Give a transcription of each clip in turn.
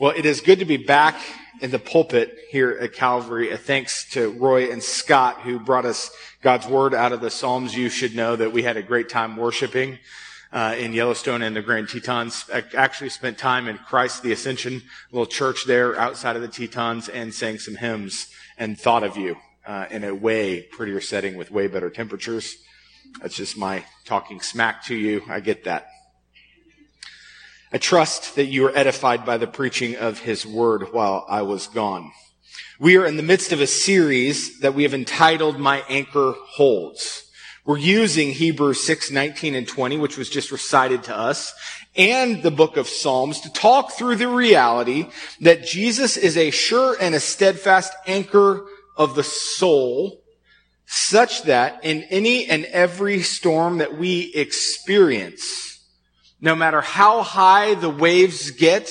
Well, it is good to be back in the pulpit here at Calvary. Thanks to Roy and Scott who brought us God's word out of the Psalms. You should know that we had a great time worshiping uh, in Yellowstone and the Grand Tetons. I actually spent time in Christ the Ascension, little church there outside of the Tetons, and sang some hymns and thought of you uh, in a way prettier setting with way better temperatures. That's just my talking smack to you. I get that. I trust that you were edified by the preaching of his word while I was gone. We are in the midst of a series that we have entitled My Anchor Holds. We're using Hebrews 6, 19 and 20, which was just recited to us, and the book of Psalms to talk through the reality that Jesus is a sure and a steadfast anchor of the soul, such that in any and every storm that we experience, no matter how high the waves get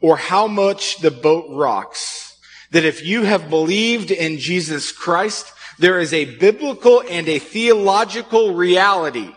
or how much the boat rocks, that if you have believed in Jesus Christ, there is a biblical and a theological reality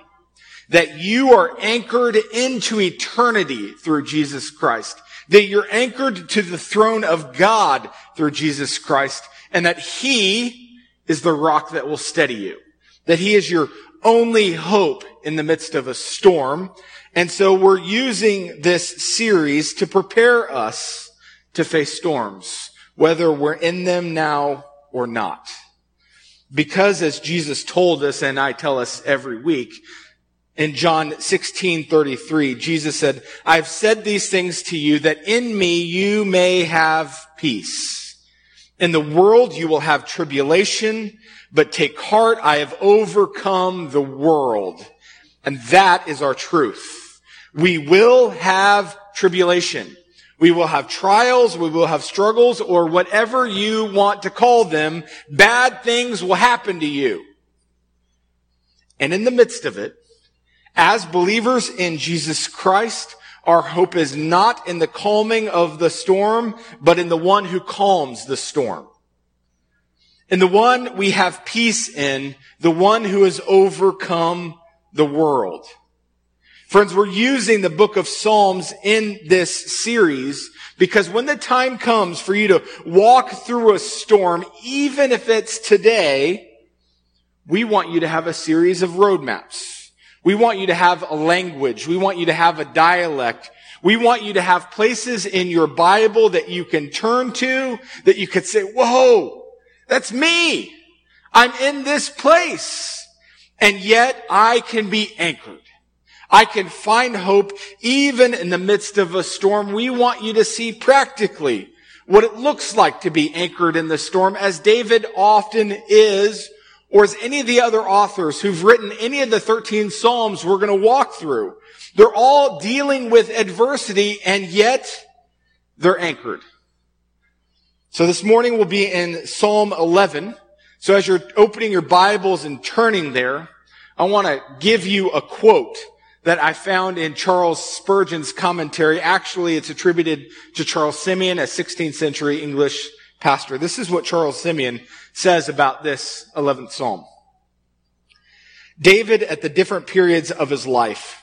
that you are anchored into eternity through Jesus Christ, that you're anchored to the throne of God through Jesus Christ, and that He is the rock that will steady you, that He is your only hope in the midst of a storm, and so we're using this series to prepare us to face storms, whether we're in them now or not. Because as Jesus told us, and I tell us every week, in John 16, 33, Jesus said, I've said these things to you that in me you may have peace. In the world you will have tribulation, but take heart, I have overcome the world. And that is our truth. We will have tribulation. We will have trials, we will have struggles, or whatever you want to call them. Bad things will happen to you. And in the midst of it, as believers in Jesus Christ, our hope is not in the calming of the storm, but in the one who calms the storm. In the one we have peace in, the one who has overcome the world. Friends, we're using the book of Psalms in this series because when the time comes for you to walk through a storm, even if it's today, we want you to have a series of roadmaps. We want you to have a language. We want you to have a dialect. We want you to have places in your Bible that you can turn to, that you could say, whoa, that's me. I'm in this place. And yet I can be anchored. I can find hope even in the midst of a storm. We want you to see practically what it looks like to be anchored in the storm as David often is, or as any of the other authors who've written any of the 13 Psalms we're going to walk through. They're all dealing with adversity and yet they're anchored. So this morning we'll be in Psalm 11. So as you're opening your Bibles and turning there, I want to give you a quote that I found in Charles Spurgeon's commentary. Actually, it's attributed to Charles Simeon, a 16th century English pastor. This is what Charles Simeon says about this 11th Psalm. David, at the different periods of his life,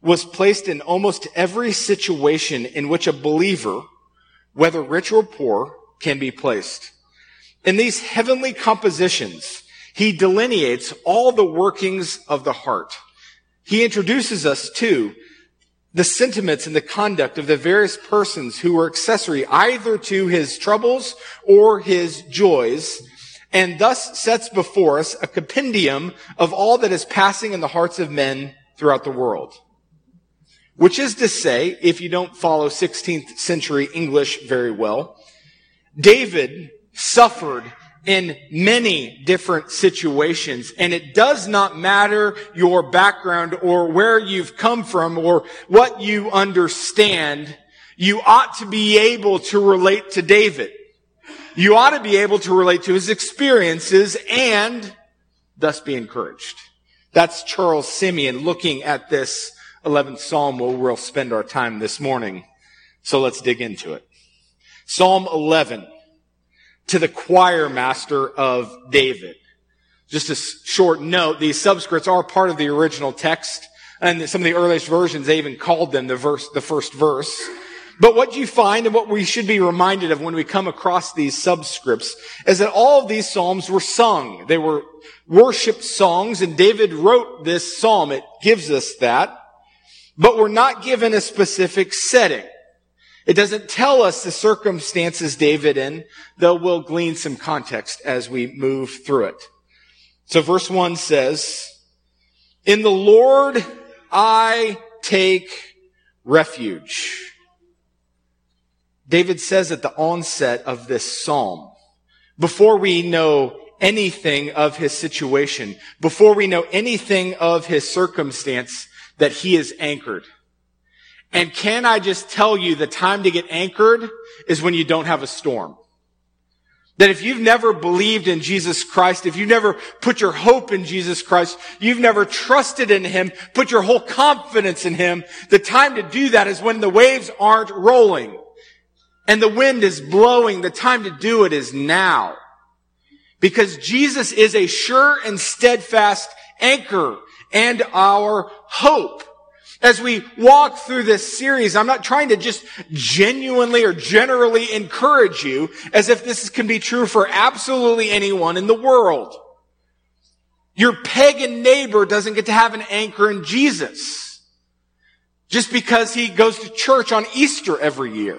was placed in almost every situation in which a believer, whether rich or poor, can be placed. In these heavenly compositions, he delineates all the workings of the heart he introduces us to the sentiments and the conduct of the various persons who were accessory either to his troubles or his joys, and thus sets before us a compendium of all that is passing in the hearts of men throughout the world. Which is to say, if you don't follow 16th century English very well, David suffered in many different situations. And it does not matter your background or where you've come from or what you understand. You ought to be able to relate to David. You ought to be able to relate to his experiences and thus be encouraged. That's Charles Simeon looking at this 11th Psalm where we'll spend our time this morning. So let's dig into it. Psalm 11 to the choir master of David. Just a short note, these subscripts are part of the original text, and some of the earliest versions, they even called them the verse, the first verse. But what you find and what we should be reminded of when we come across these subscripts is that all of these psalms were sung. They were worship songs and David wrote this psalm. It gives us that. But we're not given a specific setting. It doesn't tell us the circumstances David in, though we'll glean some context as we move through it. So verse one says, in the Lord I take refuge. David says at the onset of this psalm, before we know anything of his situation, before we know anything of his circumstance, that he is anchored. And can I just tell you the time to get anchored is when you don't have a storm. That if you've never believed in Jesus Christ, if you've never put your hope in Jesus Christ, you've never trusted in Him, put your whole confidence in Him, the time to do that is when the waves aren't rolling and the wind is blowing. The time to do it is now. Because Jesus is a sure and steadfast anchor and our hope. As we walk through this series, I'm not trying to just genuinely or generally encourage you as if this can be true for absolutely anyone in the world. Your pagan neighbor doesn't get to have an anchor in Jesus just because he goes to church on Easter every year.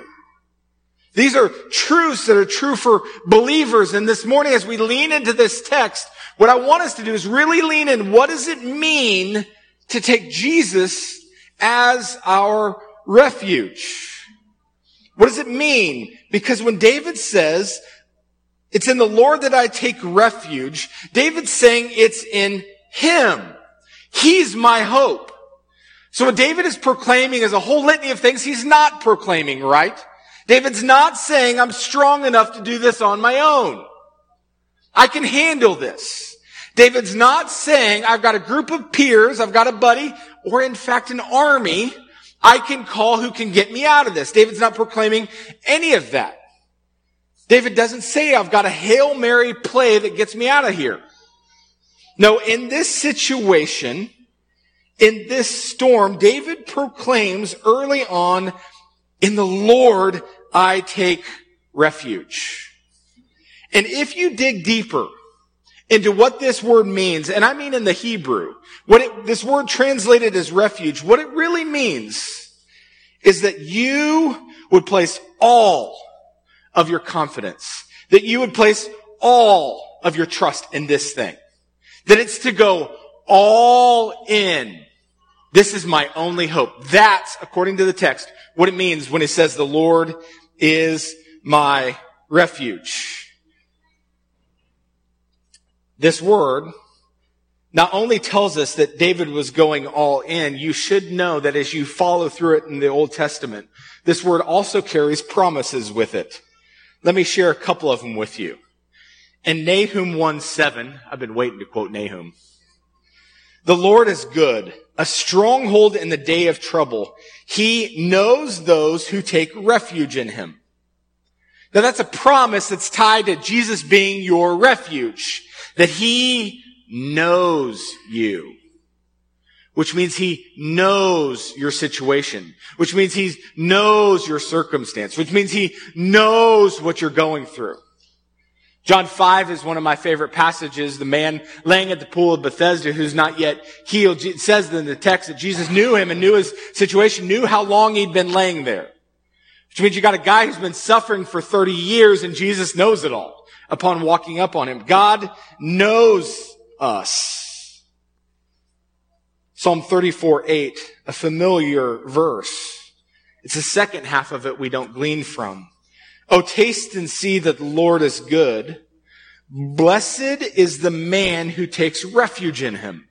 These are truths that are true for believers. And this morning, as we lean into this text, what I want us to do is really lean in. What does it mean to take Jesus as our refuge. What does it mean? Because when David says, it's in the Lord that I take refuge, David's saying it's in Him. He's my hope. So what David is proclaiming is a whole litany of things he's not proclaiming, right? David's not saying I'm strong enough to do this on my own. I can handle this. David's not saying I've got a group of peers, I've got a buddy, or in fact an army I can call who can get me out of this. David's not proclaiming any of that. David doesn't say I've got a Hail Mary play that gets me out of here. No, in this situation, in this storm, David proclaims early on, in the Lord I take refuge. And if you dig deeper into what this word means, and I mean in the Hebrew, what it, this word translated as refuge, what it really means is that you would place all of your confidence, that you would place all of your trust in this thing, that it's to go all in. This is my only hope. That's, according to the text, what it means when it says the Lord is my refuge. This word not only tells us that David was going all in, you should know that as you follow through it in the Old Testament, this word also carries promises with it. Let me share a couple of them with you. In Nahum 1 7, I've been waiting to quote Nahum. The Lord is good, a stronghold in the day of trouble. He knows those who take refuge in him. Now that's a promise that's tied to Jesus being your refuge that he knows you. Which means he knows your situation. Which means he knows your circumstance. Which means he knows what you're going through. John 5 is one of my favorite passages. The man laying at the pool of Bethesda who's not yet healed. It says in the text that Jesus knew him and knew his situation, knew how long he'd been laying there. Which means you got a guy who's been suffering for 30 years and Jesus knows it all upon walking up on him. God knows us. Psalm 34, 8, a familiar verse. It's the second half of it we don't glean from. Oh, taste and see that the Lord is good. Blessed is the man who takes refuge in him.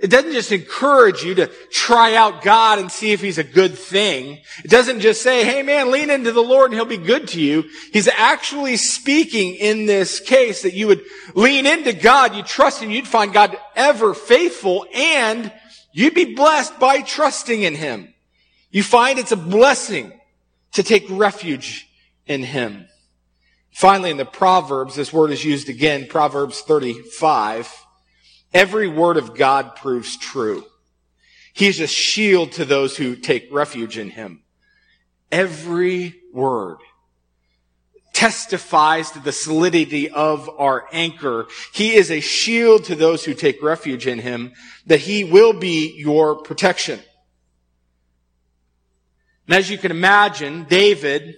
It doesn't just encourage you to try out God and see if he's a good thing. It doesn't just say, hey man, lean into the Lord and he'll be good to you. He's actually speaking in this case that you would lean into God, you trust him, you'd find God ever faithful and you'd be blessed by trusting in him. You find it's a blessing to take refuge in him. Finally, in the Proverbs, this word is used again, Proverbs 35. Every word of God proves true. He is a shield to those who take refuge in him. Every word testifies to the solidity of our anchor. He is a shield to those who take refuge in him, that he will be your protection. And as you can imagine, David,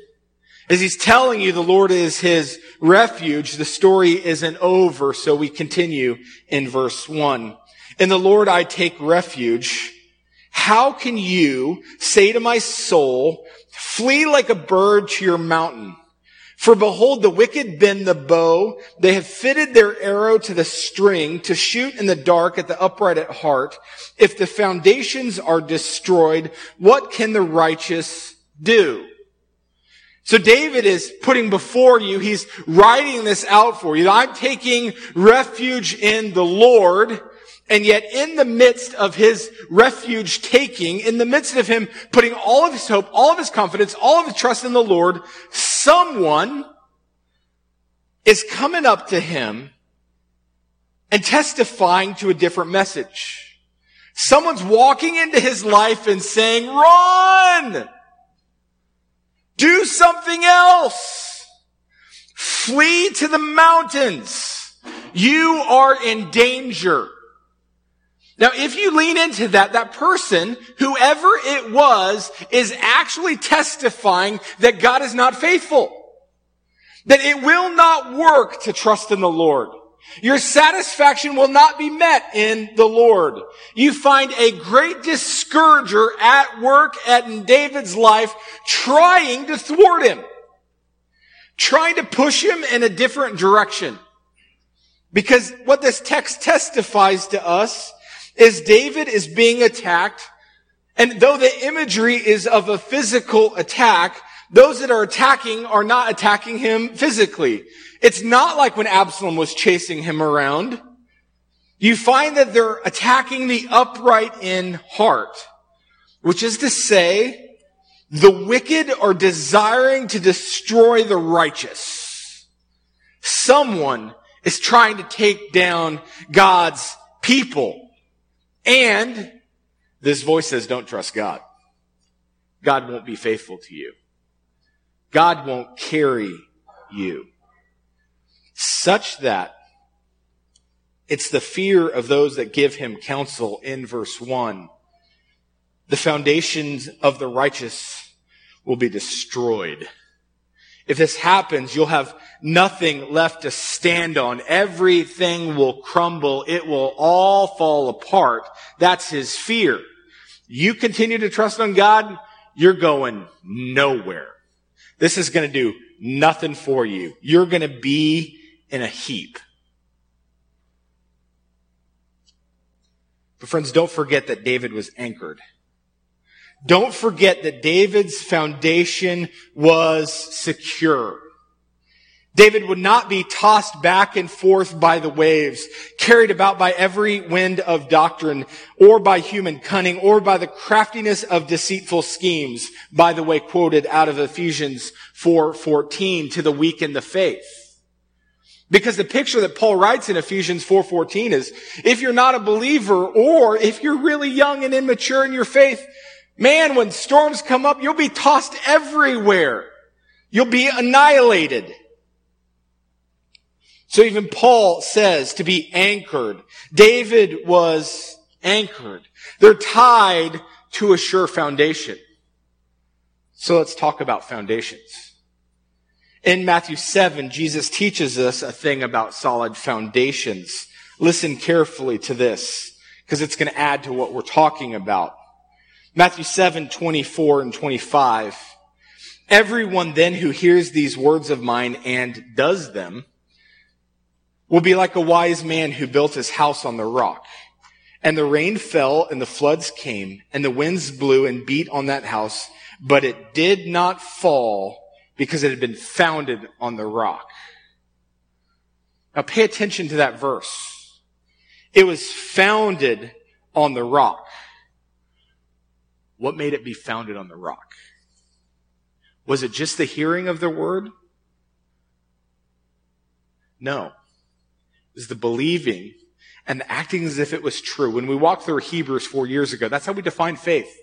as he's telling you the Lord is his refuge, the story isn't over, so we continue in verse one. In the Lord I take refuge. How can you say to my soul, flee like a bird to your mountain? For behold, the wicked bend the bow. They have fitted their arrow to the string to shoot in the dark at the upright at heart. If the foundations are destroyed, what can the righteous do? So David is putting before you, he's writing this out for you. I'm taking refuge in the Lord. And yet in the midst of his refuge taking, in the midst of him putting all of his hope, all of his confidence, all of his trust in the Lord, someone is coming up to him and testifying to a different message. Someone's walking into his life and saying, run! Do something else! Flee to the mountains! You are in danger. Now, if you lean into that, that person, whoever it was, is actually testifying that God is not faithful. That it will not work to trust in the Lord. Your satisfaction will not be met in the Lord. You find a great discourager at work at David's life trying to thwart him. Trying to push him in a different direction. Because what this text testifies to us is David is being attacked. And though the imagery is of a physical attack, those that are attacking are not attacking him physically. It's not like when Absalom was chasing him around. You find that they're attacking the upright in heart, which is to say, the wicked are desiring to destroy the righteous. Someone is trying to take down God's people. And this voice says, don't trust God. God won't be faithful to you. God won't carry you. Such that it's the fear of those that give him counsel in verse one. The foundations of the righteous will be destroyed. If this happens, you'll have nothing left to stand on. Everything will crumble. It will all fall apart. That's his fear. You continue to trust on God, you're going nowhere. This is going to do nothing for you. You're going to be in a heap. But friends, don't forget that David was anchored. Don't forget that David's foundation was secure. David would not be tossed back and forth by the waves, carried about by every wind of doctrine, or by human cunning, or by the craftiness of deceitful schemes, by the way quoted out of Ephesians 4:14 to the weak in the faith. Because the picture that Paul writes in Ephesians 4:14 is if you're not a believer or if you're really young and immature in your faith, man, when storms come up, you'll be tossed everywhere. You'll be annihilated. So even Paul says to be anchored. David was anchored. They're tied to a sure foundation. So let's talk about foundations. In Matthew 7, Jesus teaches us a thing about solid foundations. Listen carefully to this, because it's going to add to what we're talking about. Matthew 7, 24 and 25. Everyone then who hears these words of mine and does them will be like a wise man who built his house on the rock. And the rain fell and the floods came and the winds blew and beat on that house, but it did not fall because it had been founded on the rock. Now pay attention to that verse. It was founded on the rock. What made it be founded on the rock? Was it just the hearing of the word? No is the believing and the acting as if it was true. When we walked through Hebrews four years ago, that's how we define faith.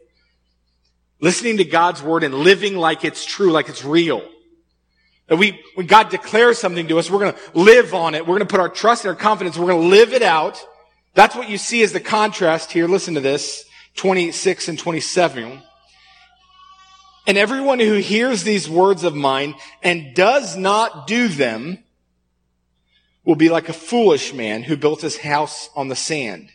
Listening to God's word and living like it's true, like it's real. That we, when God declares something to us, we're going to live on it. We're going to put our trust and our confidence. We're going to live it out. That's what you see as the contrast here. Listen to this. 26 and 27. And everyone who hears these words of mine and does not do them will be like a foolish man who built his house on the sand.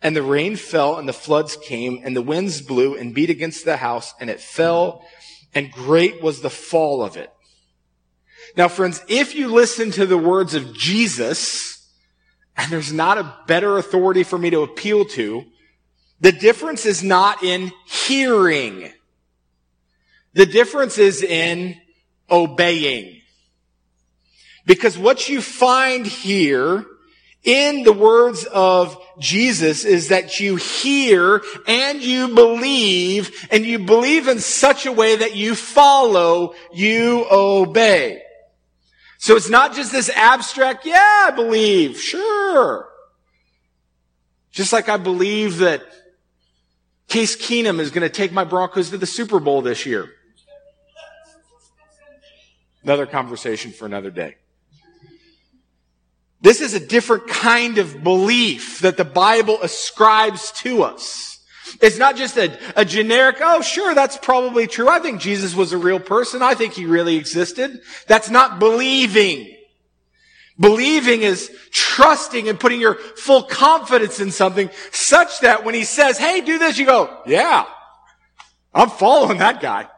And the rain fell and the floods came and the winds blew and beat against the house and it fell and great was the fall of it. Now friends, if you listen to the words of Jesus, and there's not a better authority for me to appeal to, the difference is not in hearing. The difference is in obeying. Because what you find here in the words of Jesus is that you hear and you believe and you believe in such a way that you follow, you obey. So it's not just this abstract, yeah, I believe, sure. Just like I believe that Case Keenum is going to take my Broncos to the Super Bowl this year. Another conversation for another day. This is a different kind of belief that the Bible ascribes to us. It's not just a, a, generic, oh, sure, that's probably true. I think Jesus was a real person. I think he really existed. That's not believing. Believing is trusting and putting your full confidence in something such that when he says, hey, do this, you go, yeah, I'm following that guy.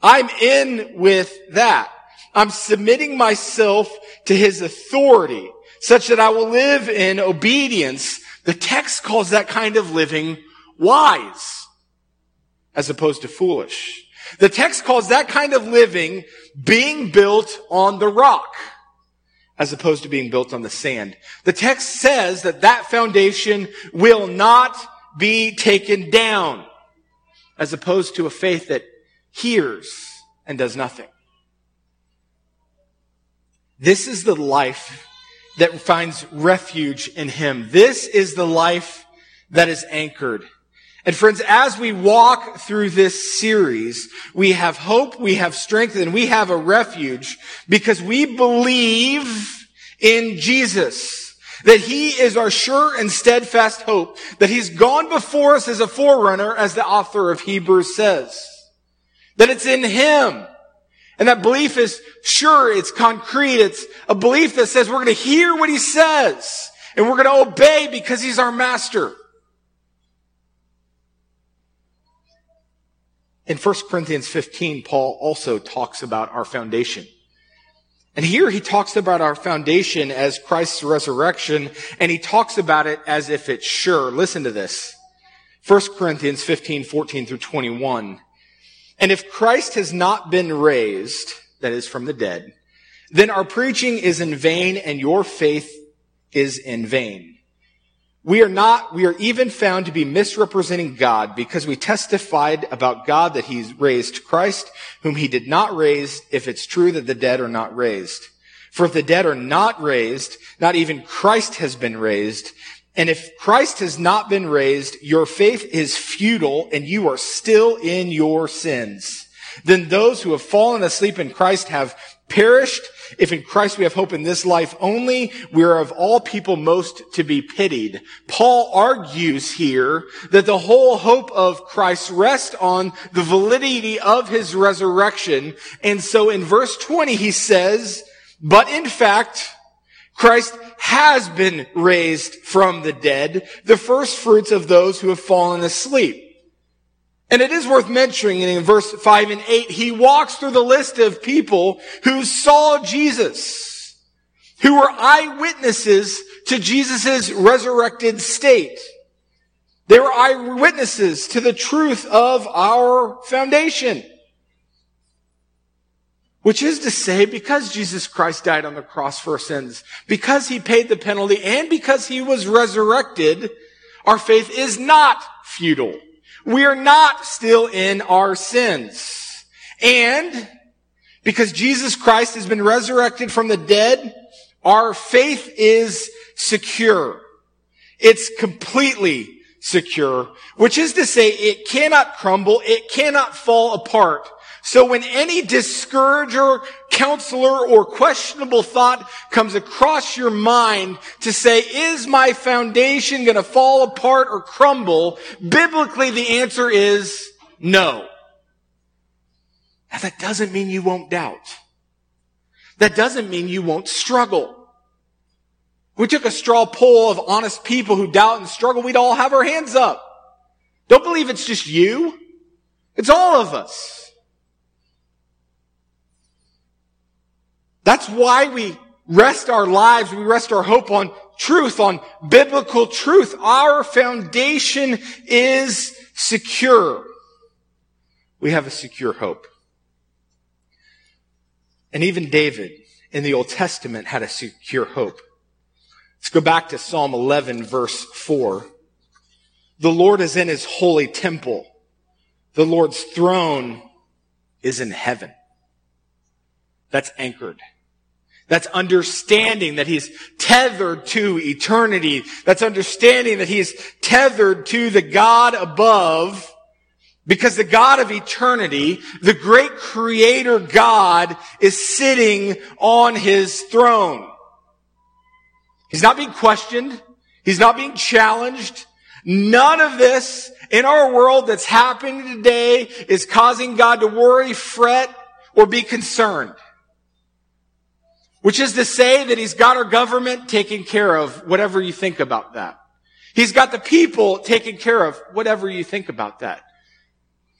I'm in with that. I'm submitting myself to his authority such that I will live in obedience. The text calls that kind of living wise as opposed to foolish. The text calls that kind of living being built on the rock as opposed to being built on the sand. The text says that that foundation will not be taken down as opposed to a faith that hears and does nothing. This is the life that finds refuge in Him. This is the life that is anchored. And friends, as we walk through this series, we have hope, we have strength, and we have a refuge because we believe in Jesus. That He is our sure and steadfast hope. That He's gone before us as a forerunner, as the author of Hebrews says. That it's in Him. And that belief is sure, it's concrete, it's a belief that says we're going to hear what He says. And we're going to obey because He's our master. In 1 Corinthians 15, Paul also talks about our foundation. And here he talks about our foundation as Christ's resurrection, and he talks about it as if it's sure. Listen to this. 1 Corinthians 15, 14 through 21. And if Christ has not been raised, that is from the dead, then our preaching is in vain and your faith is in vain. We are not, we are even found to be misrepresenting God because we testified about God that He's raised Christ, whom He did not raise, if it's true that the dead are not raised. For if the dead are not raised, not even Christ has been raised. And if Christ has not been raised, your faith is futile and you are still in your sins. Then those who have fallen asleep in Christ have perished. If in Christ we have hope in this life only, we are of all people most to be pitied. Paul argues here that the whole hope of Christ rests on the validity of his resurrection. And so in verse 20 he says, but in fact, Christ has been raised from the dead, the first fruits of those who have fallen asleep. And it is worth mentioning in verse 5 and 8, he walks through the list of people who saw Jesus, who were eyewitnesses to Jesus' resurrected state. They were eyewitnesses to the truth of our foundation. Which is to say, because Jesus Christ died on the cross for our sins, because he paid the penalty, and because he was resurrected, our faith is not futile. We are not still in our sins. And because Jesus Christ has been resurrected from the dead, our faith is secure. It's completely secure, which is to say it cannot crumble, it cannot fall apart. So when any discourager, counselor, or questionable thought comes across your mind to say, is my foundation going to fall apart or crumble? Biblically, the answer is no. Now that doesn't mean you won't doubt. That doesn't mean you won't struggle. We took a straw poll of honest people who doubt and struggle. We'd all have our hands up. Don't believe it's just you. It's all of us. That's why we rest our lives. We rest our hope on truth, on biblical truth. Our foundation is secure. We have a secure hope. And even David in the Old Testament had a secure hope. Let's go back to Psalm 11 verse 4. The Lord is in his holy temple. The Lord's throne is in heaven. That's anchored. That's understanding that he's tethered to eternity. That's understanding that he's tethered to the God above because the God of eternity, the great creator God is sitting on his throne. He's not being questioned. He's not being challenged. None of this in our world that's happening today is causing God to worry, fret, or be concerned. Which is to say that He's got our government taken care of, whatever you think about that. He's got the people taken care of, whatever you think about that.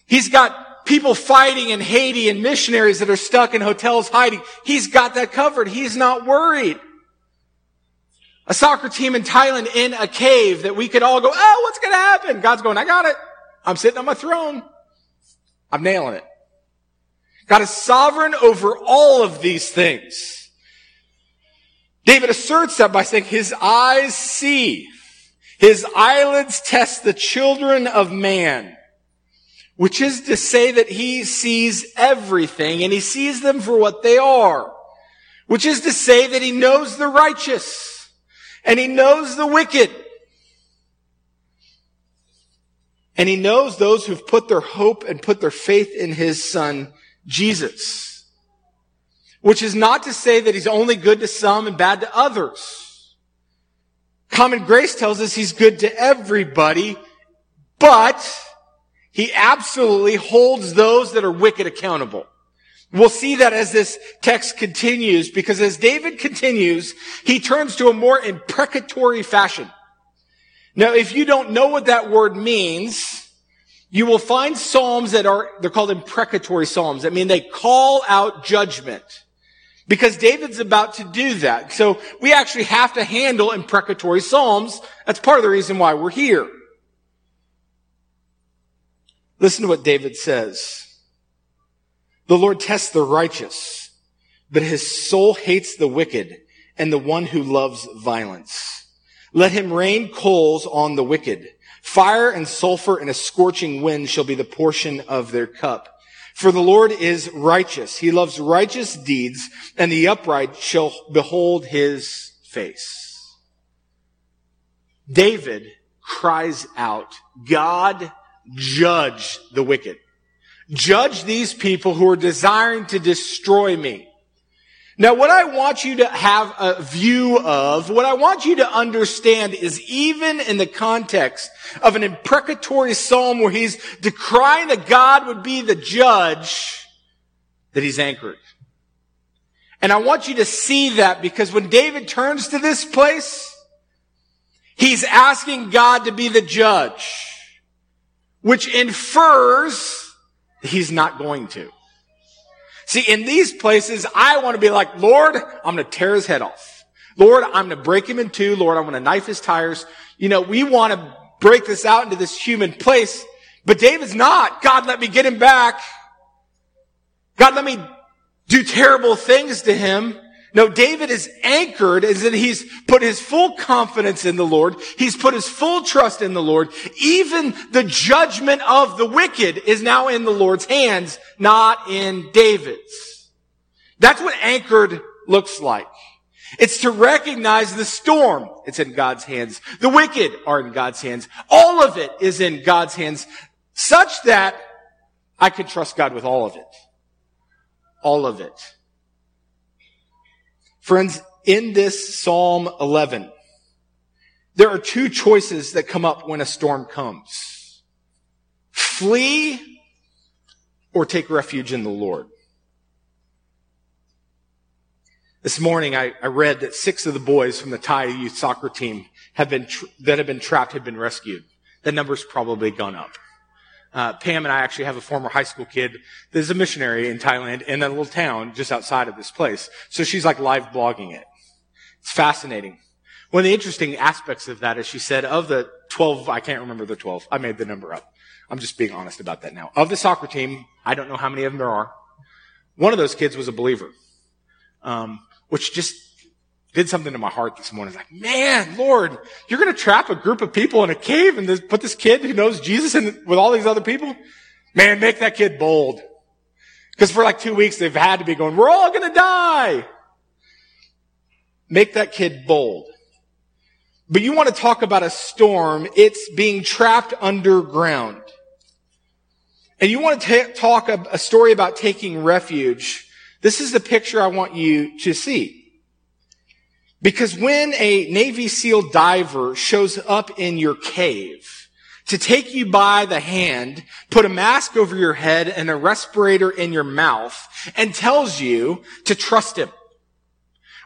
He's got people fighting in Haiti and missionaries that are stuck in hotels hiding. He's got that covered. He's not worried a soccer team in Thailand in a cave that we could all go, oh, what's going to happen? God's going, I got it. I'm sitting on my throne. I'm nailing it. God is sovereign over all of these things. David asserts that by saying his eyes see, his eyelids test the children of man, which is to say that he sees everything and he sees them for what they are, which is to say that he knows the righteous and he knows the wicked. And he knows those who've put their hope and put their faith in his son, Jesus. Which is not to say that he's only good to some and bad to others. Common grace tells us he's good to everybody, but he absolutely holds those that are wicked accountable. We'll see that as this text continues, because as David continues, he turns to a more imprecatory fashion. Now, if you don't know what that word means, you will find psalms that are, they're called imprecatory psalms. That mean they call out judgment. Because David's about to do that. So we actually have to handle imprecatory psalms. That's part of the reason why we're here. Listen to what David says. The Lord tests the righteous, but his soul hates the wicked and the one who loves violence. Let him rain coals on the wicked. Fire and sulfur and a scorching wind shall be the portion of their cup. For the Lord is righteous. He loves righteous deeds and the upright shall behold his face. David cries out, God judge the wicked. Judge these people who are desiring to destroy me. Now, what I want you to have a view of, what I want you to understand is even in the context of an imprecatory psalm where he's decrying that God would be the judge, that he's anchored. And I want you to see that because when David turns to this place, he's asking God to be the judge, which infers He's not going to. See, in these places, I want to be like, Lord, I'm going to tear his head off. Lord, I'm going to break him in two. Lord, I'm going to knife his tires. You know, we want to break this out into this human place, but David's not. God, let me get him back. God, let me do terrible things to him. No, David is anchored as in he's put his full confidence in the Lord. He's put his full trust in the Lord. Even the judgment of the wicked is now in the Lord's hands, not in David's. That's what anchored looks like. It's to recognize the storm. It's in God's hands. The wicked are in God's hands. All of it is in God's hands such that I can trust God with all of it. All of it. Friends, in this Psalm 11, there are two choices that come up when a storm comes. Flee or take refuge in the Lord. This morning I, I read that six of the boys from the Thai youth soccer team have been, tra- that have been trapped have been rescued. That number's probably gone up. Uh, Pam and I actually have a former high school kid that is a missionary in Thailand in a little town just outside of this place. So she's like live blogging it. It's fascinating. One of the interesting aspects of that is she said of the 12, I can't remember the 12. I made the number up. I'm just being honest about that now. Of the soccer team, I don't know how many of them there are. One of those kids was a believer, um, which just did something to my heart this morning. Like, man, Lord, you're going to trap a group of people in a cave and this, put this kid who knows Jesus in, with all these other people? Man, make that kid bold. Because for like two weeks, they've had to be going, we're all going to die. Make that kid bold. But you want to talk about a storm, it's being trapped underground. And you want to talk a, a story about taking refuge. This is the picture I want you to see. Because when a Navy SEAL diver shows up in your cave to take you by the hand, put a mask over your head and a respirator in your mouth and tells you to trust him,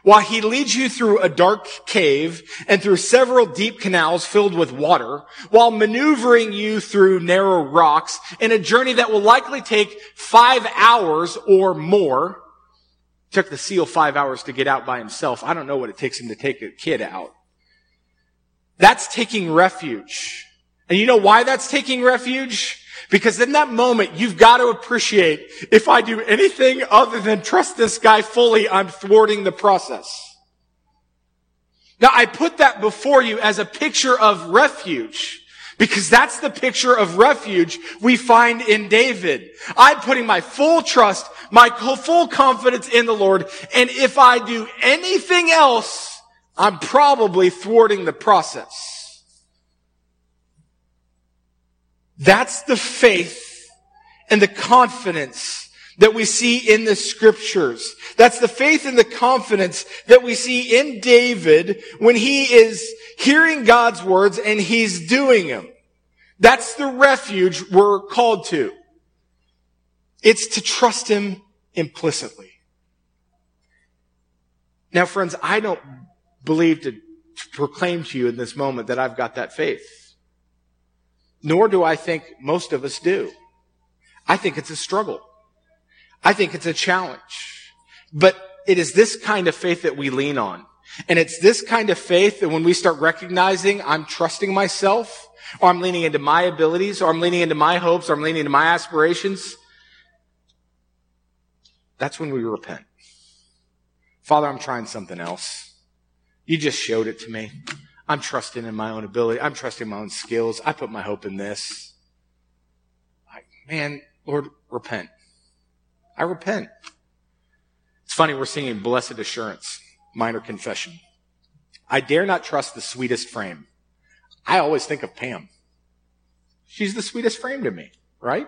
while he leads you through a dark cave and through several deep canals filled with water, while maneuvering you through narrow rocks in a journey that will likely take five hours or more, took the seal five hours to get out by himself. I don't know what it takes him to take a kid out. That's taking refuge. And you know why that's taking refuge? Because in that moment, you've got to appreciate if I do anything other than trust this guy fully, I'm thwarting the process. Now, I put that before you as a picture of refuge. Because that's the picture of refuge we find in David. I'm putting my full trust, my full confidence in the Lord. And if I do anything else, I'm probably thwarting the process. That's the faith and the confidence that we see in the scriptures. That's the faith and the confidence that we see in David when he is hearing God's words and he's doing them. That's the refuge we're called to. It's to trust him implicitly. Now friends, I don't believe to, to proclaim to you in this moment that I've got that faith nor do I think most of us do. I think it's a struggle. I think it's a challenge. But it is this kind of faith that we lean on. And it's this kind of faith that when we start recognizing I'm trusting myself, or I'm leaning into my abilities, or I'm leaning into my hopes, or I'm leaning into my aspirations, that's when we repent. Father, I'm trying something else. You just showed it to me. I'm trusting in my own ability. I'm trusting my own skills. I put my hope in this. Man, Lord, repent. I repent. It's funny, we're singing Blessed Assurance, minor confession. I dare not trust the sweetest frame. I always think of Pam. She's the sweetest frame to me, right?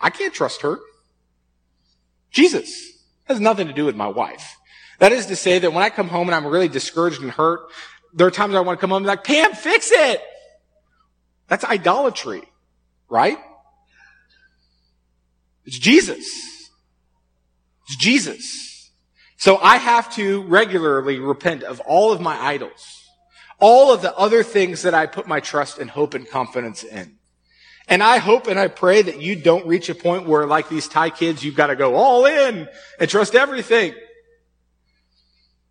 I can't trust her. Jesus has nothing to do with my wife. That is to say that when I come home and I'm really discouraged and hurt, there are times I want to come home and be like, Pam, fix it. That's idolatry, right? It's Jesus. It's Jesus. So I have to regularly repent of all of my idols, all of the other things that I put my trust and hope and confidence in. And I hope and I pray that you don't reach a point where like these Thai kids, you've got to go all in and trust everything.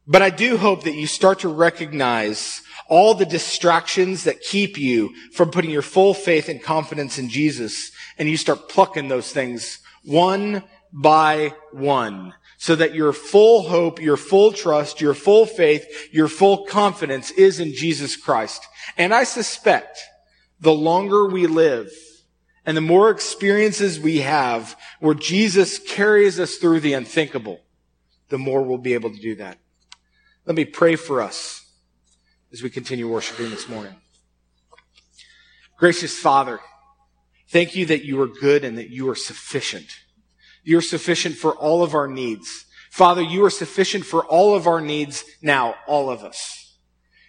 But I do hope that you start to recognize all the distractions that keep you from putting your full faith and confidence in Jesus and you start plucking those things one by one so that your full hope, your full trust, your full faith, your full confidence is in Jesus Christ. And I suspect the longer we live and the more experiences we have where Jesus carries us through the unthinkable, the more we'll be able to do that. Let me pray for us as we continue worshiping this morning. Gracious Father, thank you that you are good and that you are sufficient. You're sufficient for all of our needs. Father, you are sufficient for all of our needs now, all of us.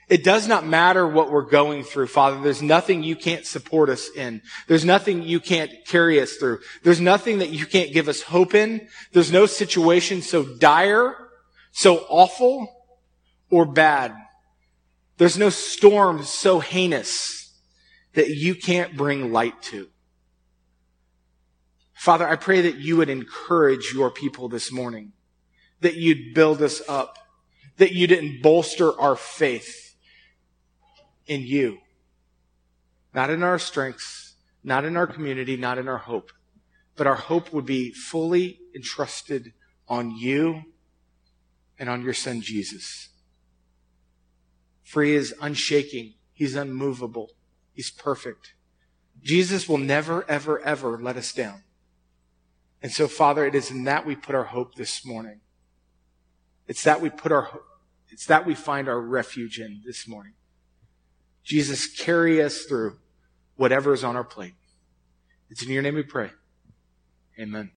It does not matter what we're going through, Father. There's nothing you can't support us in. There's nothing you can't carry us through. There's nothing that you can't give us hope in. There's no situation so dire, so awful, or bad. There's no storm so heinous that you can't bring light to. Father, I pray that you would encourage your people this morning, that you'd build us up, that you didn't bolster our faith in you. Not in our strengths, not in our community, not in our hope, but our hope would be fully entrusted on you and on your son Jesus. For he is unshaking. He's unmovable. He's perfect. Jesus will never, ever, ever let us down. And so, Father, it is in that we put our hope this morning. It's that we put our, it's that we find our refuge in this morning. Jesus, carry us through whatever is on our plate. It's in your name we pray. Amen.